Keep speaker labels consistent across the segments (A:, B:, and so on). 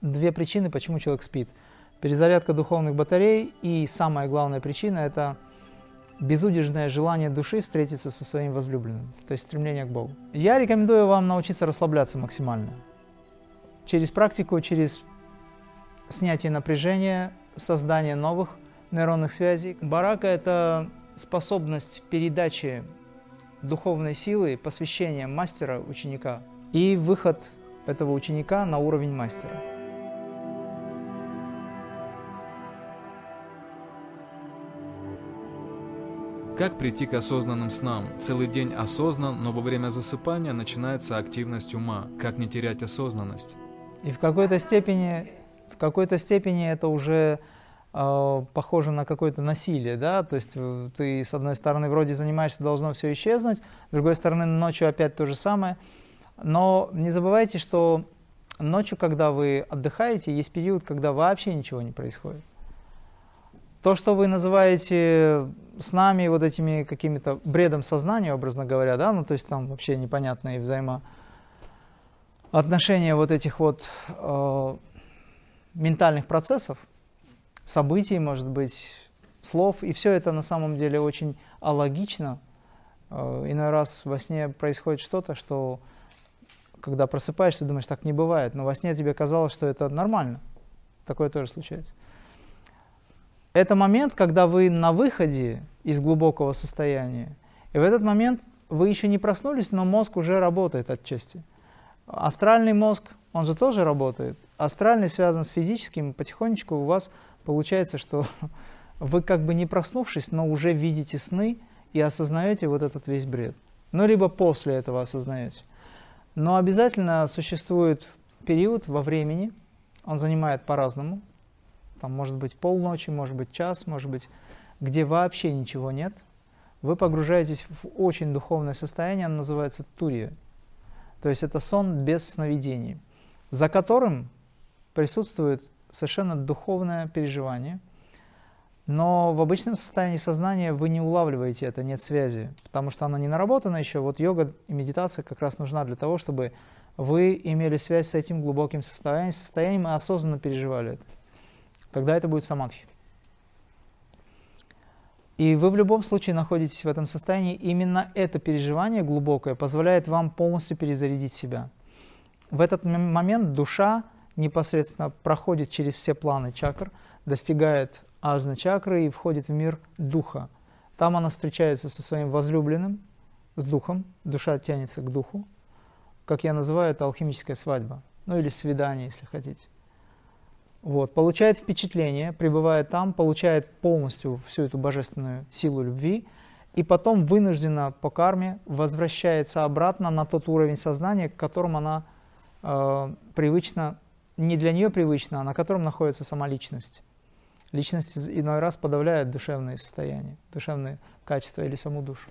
A: две причины, почему человек спит. Перезарядка духовных батарей и самая главная причина – это безудержное желание души встретиться со своим возлюбленным, то есть стремление к Богу. Я рекомендую вам научиться расслабляться максимально. Через практику, через снятие напряжения, создание новых нейронных связей. Барака – это способность передачи духовной силы, посвящения мастера ученика и выход этого ученика на уровень мастера.
B: Как прийти к осознанным снам? Целый день осознан, но во время засыпания начинается активность ума. Как не терять осознанность?
A: И в какой-то степени, в какой-то степени это уже э, похоже на какое-то насилие, да, то есть э, ты с одной стороны вроде занимаешься, должно все исчезнуть, с другой стороны ночью опять то же самое, но не забывайте, что ночью, когда вы отдыхаете, есть период, когда вообще ничего не происходит. То, что вы называете с нами вот этими какими-то бредом сознания, образно говоря, да, ну то есть там вообще непонятные взаимоотношения вот этих вот э, ментальных процессов, событий, может быть, слов, и все это на самом деле очень алогично. Э, иной раз во сне происходит что-то, что когда просыпаешься, думаешь, так не бывает, но во сне тебе казалось, что это нормально. Такое тоже случается. Это момент, когда вы на выходе из глубокого состояния, и в этот момент вы еще не проснулись, но мозг уже работает отчасти. Астральный мозг, он же тоже работает. Астральный связан с физическим, потихонечку у вас получается, что вы как бы не проснувшись, но уже видите сны и осознаете вот этот весь бред. Ну, либо после этого осознаете. Но обязательно существует период во времени, он занимает по-разному, там может быть полночи, может быть час, может быть, где вообще ничего нет, вы погружаетесь в очень духовное состояние, оно называется турия. То есть это сон без сновидений, за которым присутствует совершенно духовное переживание, но в обычном состоянии сознания вы не улавливаете это, нет связи, потому что оно не наработано еще. Вот йога и медитация как раз нужна для того, чтобы вы имели связь с этим глубоким состоянием, состоянием и осознанно переживали это тогда это будет самадхи. И вы в любом случае находитесь в этом состоянии. Именно это переживание глубокое позволяет вам полностью перезарядить себя. В этот момент душа непосредственно проходит через все планы чакр, достигает ажна чакры и входит в мир духа. Там она встречается со своим возлюбленным, с духом, душа тянется к духу. Как я называю, это алхимическая свадьба, ну или свидание, если хотите. Вот, получает впечатление, пребывает там, получает полностью всю эту божественную силу любви, и потом вынуждена по карме возвращается обратно на тот уровень сознания, к которому она э, привычно, не для нее привычно, а на котором находится сама личность. Личность иной раз подавляет душевные состояния, душевные качества или саму душу.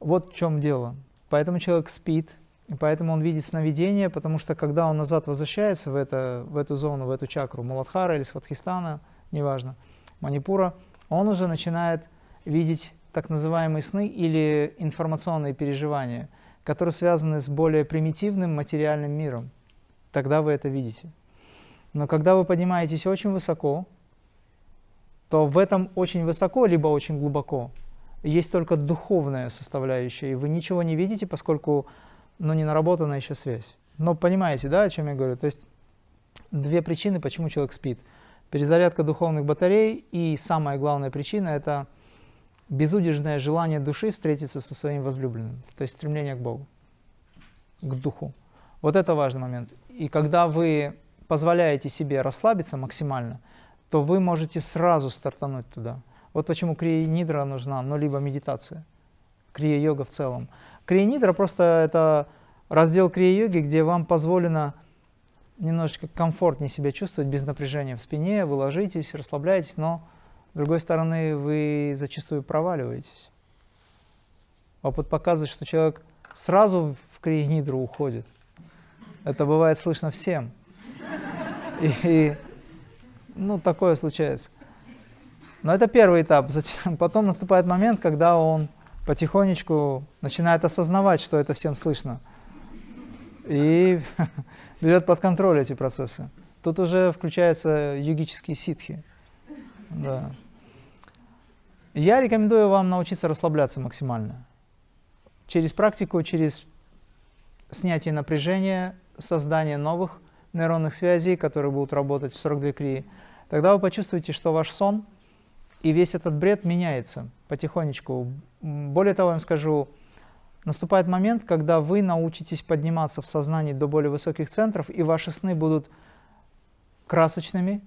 A: Вот в чем дело. Поэтому человек спит, и поэтому он видит сновидение, потому что когда он назад возвращается в, это, в эту зону, в эту чакру Муладхара или Сватхистана, неважно, Манипура, он уже начинает видеть так называемые сны или информационные переживания, которые связаны с более примитивным материальным миром. Тогда вы это видите. Но когда вы поднимаетесь очень высоко, то в этом очень высоко, либо очень глубоко, есть только духовная составляющая, и вы ничего не видите, поскольку но не наработана еще связь. Но понимаете, да, о чем я говорю? То есть две причины, почему человек спит. Перезарядка духовных батарей и самая главная причина – это безудержное желание души встретиться со своим возлюбленным, то есть стремление к Богу, к духу. Вот это важный момент. И когда вы позволяете себе расслабиться максимально, то вы можете сразу стартануть туда. Вот почему крия-нидра нужна, ну либо медитация, крия-йога в целом. Крия-нидра просто это раздел крия-йоги, где вам позволено немножечко комфортнее себя чувствовать, без напряжения в спине, вы ложитесь, расслабляетесь, но с другой стороны вы зачастую проваливаетесь. Опыт показывает, что человек сразу в крия-нидру уходит. Это бывает слышно всем. И, и ну, такое случается. Но это первый этап. Затем, потом наступает момент, когда он потихонечку начинает осознавать, что это всем слышно. И берет под контроль эти процессы. Тут уже включаются йогические ситхи. Да. Я рекомендую вам научиться расслабляться максимально. Через практику, через снятие напряжения, создание новых нейронных связей, которые будут работать в 42 крии, тогда вы почувствуете, что ваш сон и весь этот бред меняется потихонечку. Более того, я вам скажу, наступает момент, когда вы научитесь подниматься в сознании до более высоких центров, и ваши сны будут красочными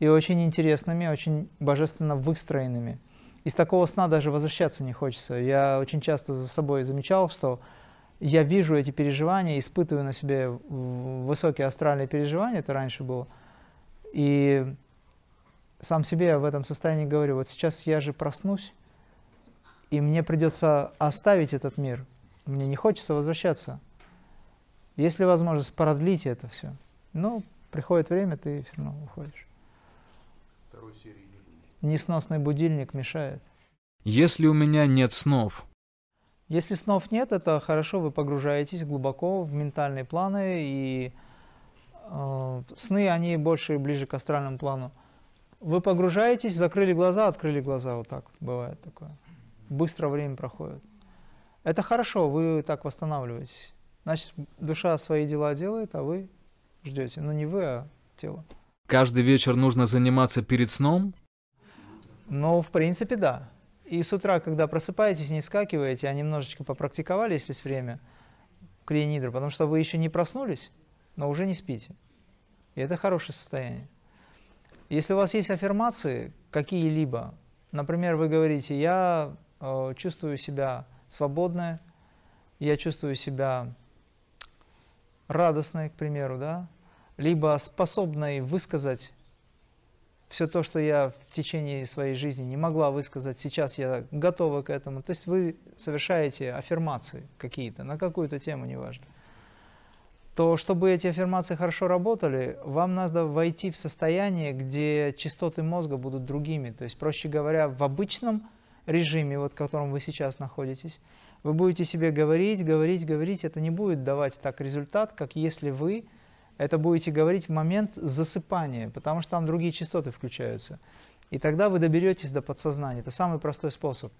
A: и очень интересными, очень божественно выстроенными. Из такого сна даже возвращаться не хочется. Я очень часто за собой замечал, что я вижу эти переживания, испытываю на себе высокие астральные переживания, это раньше было, и сам себе в этом состоянии говорю, вот сейчас я же проснусь, и мне придется оставить этот мир. Мне не хочется возвращаться. Есть ли возможность продлить это все? Ну, приходит время, ты все равно уходишь. Второй серии Несносный будильник мешает.
B: Если у меня нет снов.
A: Если снов нет, это хорошо, вы погружаетесь глубоко в ментальные планы, и э, сны, они больше и ближе к астральному плану. Вы погружаетесь, закрыли глаза, открыли глаза, вот так вот бывает такое. Быстро время проходит. Это хорошо, вы так восстанавливаетесь. Значит, душа свои дела делает, а вы ждете. Но не вы, а тело.
B: Каждый вечер нужно заниматься перед сном?
A: Ну, в принципе, да. И с утра, когда просыпаетесь, не вскакиваете, а немножечко попрактиковали, если есть время, криенидру, потому что вы еще не проснулись, но уже не спите. И это хорошее состояние. Если у вас есть аффирмации какие-либо, например, вы говорите, я э, чувствую себя свободной, я чувствую себя радостной, к примеру, да, либо способной высказать все то, что я в течение своей жизни не могла высказать, сейчас я готова к этому. То есть вы совершаете аффирмации какие-то, на какую-то тему, неважно то чтобы эти аффирмации хорошо работали, вам надо войти в состояние, где частоты мозга будут другими. То есть, проще говоря, в обычном режиме, вот в котором вы сейчас находитесь, вы будете себе говорить, говорить, говорить, это не будет давать так результат, как если вы это будете говорить в момент засыпания, потому что там другие частоты включаются. И тогда вы доберетесь до подсознания. Это самый простой способ.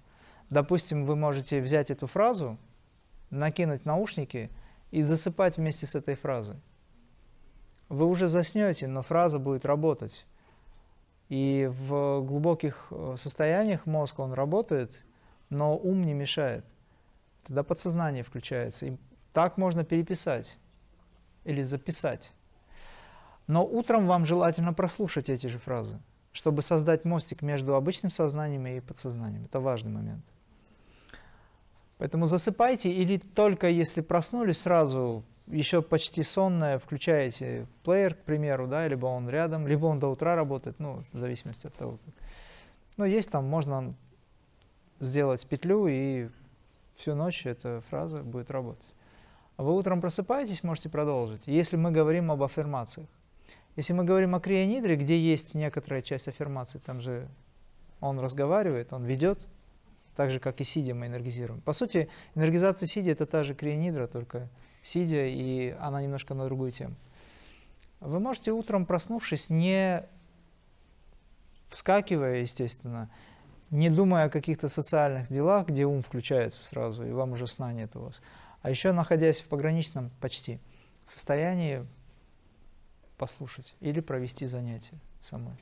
A: Допустим, вы можете взять эту фразу, накинуть наушники – и засыпать вместе с этой фразой. Вы уже заснете, но фраза будет работать. И в глубоких э, состояниях мозг, он работает, но ум не мешает. Тогда подсознание включается. И так можно переписать или записать. Но утром вам желательно прослушать эти же фразы, чтобы создать мостик между обычным сознанием и подсознанием. Это важный момент. Поэтому засыпайте или только если проснулись сразу, еще почти сонное, включаете плеер, к примеру, да, либо он рядом, либо он до утра работает, ну, в зависимости от того. Как. Но есть там, можно сделать петлю, и всю ночь эта фраза будет работать. А вы утром просыпаетесь, можете продолжить. Если мы говорим об аффирмациях. Если мы говорим о крионидре, где есть некоторая часть аффирмаций, там же он разговаривает, он ведет, так же, как и сидя мы энергизируем. По сути, энергизация сидя – это та же крионидра, только сидя, и она немножко на другую тему. Вы можете утром, проснувшись, не вскакивая, естественно, не думая о каких-то социальных делах, где ум включается сразу, и вам уже сна нет у вас, а еще находясь в пограничном почти состоянии, послушать или провести занятие самой.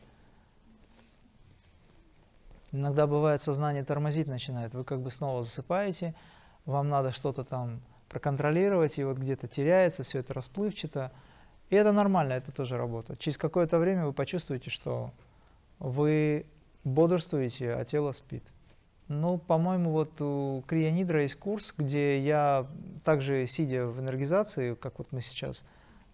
A: Иногда бывает сознание тормозить начинает, вы как бы снова засыпаете, вам надо что-то там проконтролировать, и вот где-то теряется, все это расплывчато. И это нормально, это тоже работа. Через какое-то время вы почувствуете, что вы бодрствуете, а тело спит. Ну, по-моему, вот у Крионидра есть курс, где я также, сидя в энергизации, как вот мы сейчас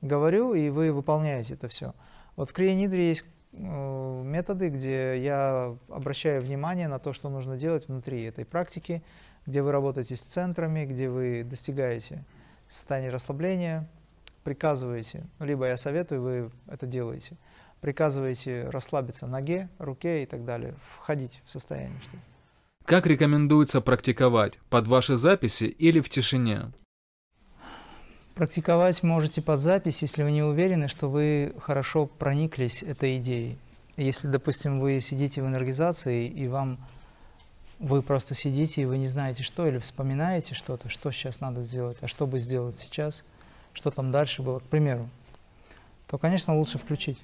A: говорю, и вы выполняете это все. Вот в Крионидре есть Э, методы, где я обращаю внимание на то, что нужно делать внутри этой практики, где вы работаете с центрами, где вы достигаете состояния расслабления, приказываете, либо я советую, вы это делаете, приказываете расслабиться ноге, руке и так далее, входить в состояние. Что
B: как рекомендуется практиковать? Под ваши записи или в тишине?
A: Практиковать можете под запись, если вы не уверены, что вы хорошо прониклись этой идеей. Если, допустим, вы сидите в энергизации, и вам вы просто сидите, и вы не знаете что, или вспоминаете что-то, что сейчас надо сделать, а что бы сделать сейчас, что там дальше было, к примеру, то, конечно, лучше включить.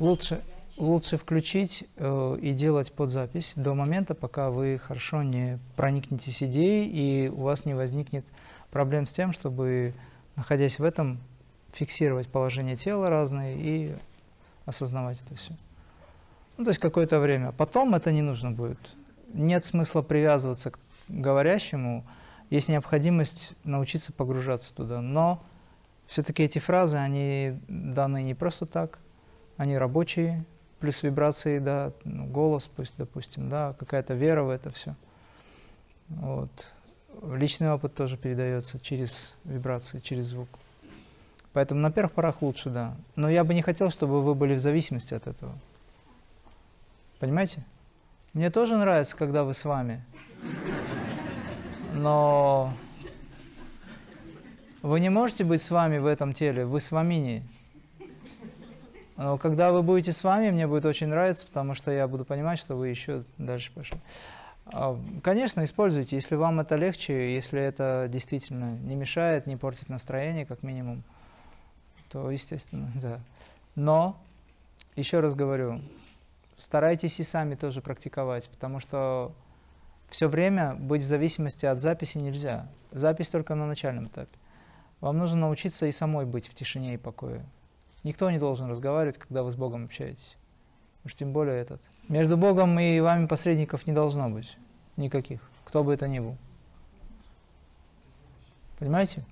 A: Лучше, лучше включить э, и делать под запись до момента, пока вы хорошо не проникнетесь идеей, и у вас не возникнет проблем с тем, чтобы, находясь в этом, фиксировать положение тела разные и осознавать это все. Ну, то есть какое-то время. Потом это не нужно будет. Нет смысла привязываться к говорящему. Есть необходимость научиться погружаться туда. Но все-таки эти фразы, они даны не просто так. Они рабочие, плюс вибрации, да, ну, голос, пусть, допустим, да, какая-то вера в это все. Вот. Личный опыт тоже передается через вибрации, через звук. Поэтому на первых порах лучше, да. Но я бы не хотел, чтобы вы были в зависимости от этого. Понимаете? Мне тоже нравится, когда вы с вами. Но вы не можете быть с вами в этом теле, вы с вами Но когда вы будете с вами, мне будет очень нравиться, потому что я буду понимать, что вы еще дальше пошли. А, конечно, используйте, если вам это легче, если это действительно не мешает, не портит настроение, как минимум, то, естественно, да. Но, еще раз говорю, старайтесь и сами тоже практиковать, потому что все время быть в зависимости от записи нельзя. Запись только на начальном этапе. Вам нужно научиться и самой быть в тишине и покое. Никто не должен разговаривать, когда вы с Богом общаетесь. Уж тем более этот. Между Богом и вами посредников не должно быть. Никаких. Кто бы это ни был. Понимаете?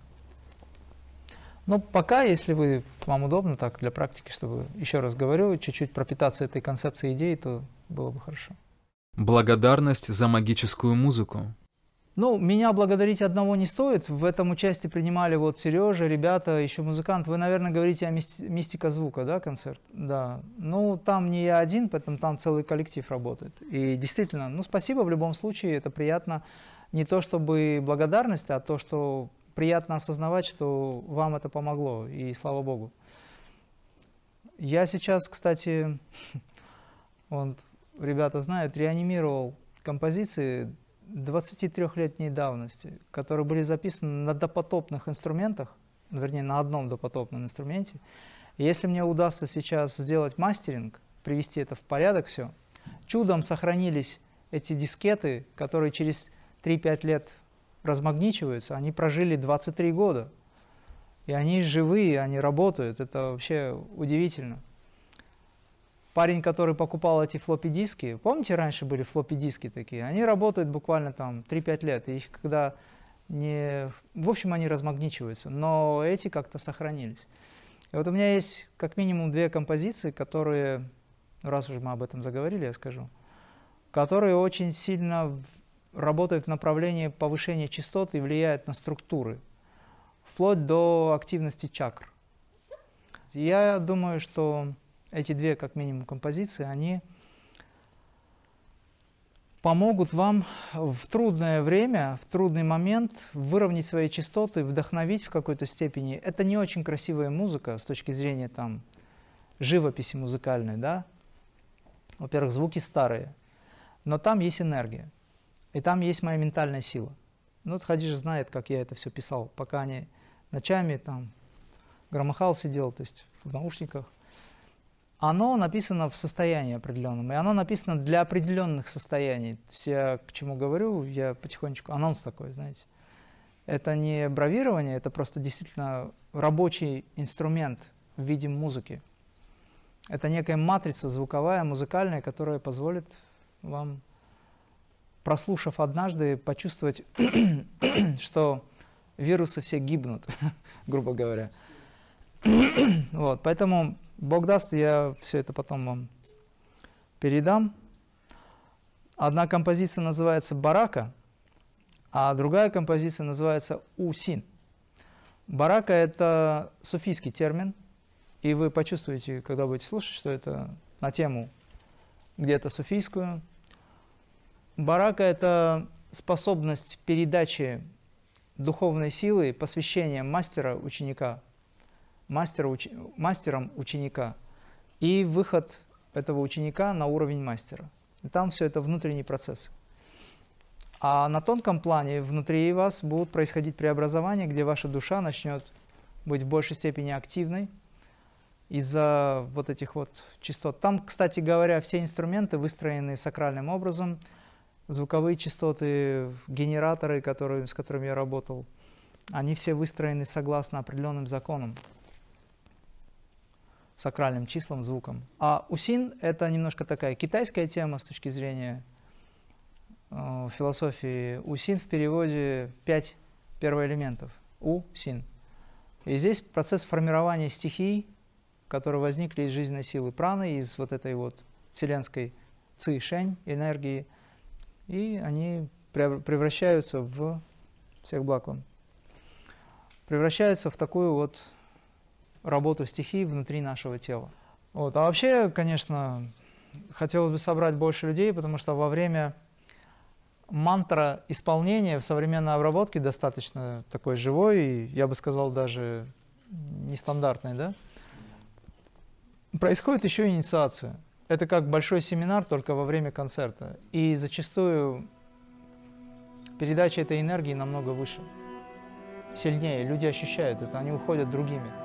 A: Но пока, если вы, вам удобно так для практики, чтобы, еще раз говорю, чуть-чуть пропитаться этой концепцией идеи, то было бы хорошо.
B: Благодарность за магическую музыку.
A: Ну, меня благодарить одного не стоит. В этом участие принимали вот Сережа, ребята, еще музыкант. Вы, наверное, говорите о мистика звука, да, концерт? Да. Ну, там не я один, поэтому там целый коллектив работает. И действительно, ну, спасибо в любом случае, это приятно. Не то чтобы благодарность, а то, что приятно осознавать, что вам это помогло, и слава Богу. Я сейчас, кстати, вот, ребята знают, реанимировал композиции 23-летней давности, которые были записаны на допотопных инструментах, вернее, на одном допотопном инструменте. Если мне удастся сейчас сделать мастеринг, привести это в порядок все, чудом сохранились эти дискеты, которые через 3-5 лет размагничиваются, они прожили 23 года. И они живые, они работают, это вообще удивительно парень, который покупал эти флоппи диски, помните, раньше были флоппи диски такие, они работают буквально там 3-5 лет, и их когда не... В общем, они размагничиваются, но эти как-то сохранились. И вот у меня есть как минимум две композиции, которые, раз уже мы об этом заговорили, я скажу, которые очень сильно работают в направлении повышения частот и влияют на структуры, вплоть до активности чакр. Я думаю, что эти две, как минимум, композиции, они помогут вам в трудное время, в трудный момент выровнять свои частоты, вдохновить в какой-то степени. Это не очень красивая музыка с точки зрения там, живописи музыкальной, да? Во-первых, звуки старые, но там есть энергия, и там есть моя ментальная сила. Ну, вот Хадижа знает, как я это все писал, пока они ночами там громыхал сидел, то есть в наушниках, оно написано в состоянии определенном, и оно написано для определенных состояний. То есть я к чему говорю, я потихонечку, анонс такой, знаете. Это не бравирование, это просто действительно рабочий инструмент в виде музыки. Это некая матрица звуковая, музыкальная, которая позволит вам, прослушав однажды, почувствовать, что вирусы все гибнут, грубо говоря. вот, поэтому Бог даст, я все это потом вам передам. Одна композиция называется «Барака», а другая композиция называется «Усин». Барака – это суфийский термин, и вы почувствуете, когда будете слушать, что это на тему где-то суфийскую. Барака – это способность передачи духовной силы, посвящением мастера ученика, мастера, уч... мастером ученика и выход этого ученика на уровень мастера. И там все это внутренний процесс. А на тонком плане внутри вас будут происходить преобразования, где ваша душа начнет быть в большей степени активной из-за вот этих вот частот. Там, кстати говоря, все инструменты выстроены сакральным образом. Звуковые частоты, генераторы, которые, с которыми я работал, они все выстроены согласно определенным законам сакральным числам, звуком. А усин – это немножко такая китайская тема с точки зрения э, философии. Усин в переводе пять первоэлементов. У-син. И здесь процесс формирования стихий, которые возникли из жизненной силы праны, из вот этой вот вселенской ци-шень, энергии, и они превращаются в всех благ вам, превращаются в такую вот работу стихий внутри нашего тела. Вот. А вообще, конечно, хотелось бы собрать больше людей, потому что во время мантра исполнения в современной обработке достаточно такой живой я бы сказал, даже нестандартной, да? Происходит еще инициация. Это как большой семинар, только во время концерта. И зачастую передача этой энергии намного выше, сильнее. Люди ощущают это, они уходят другими.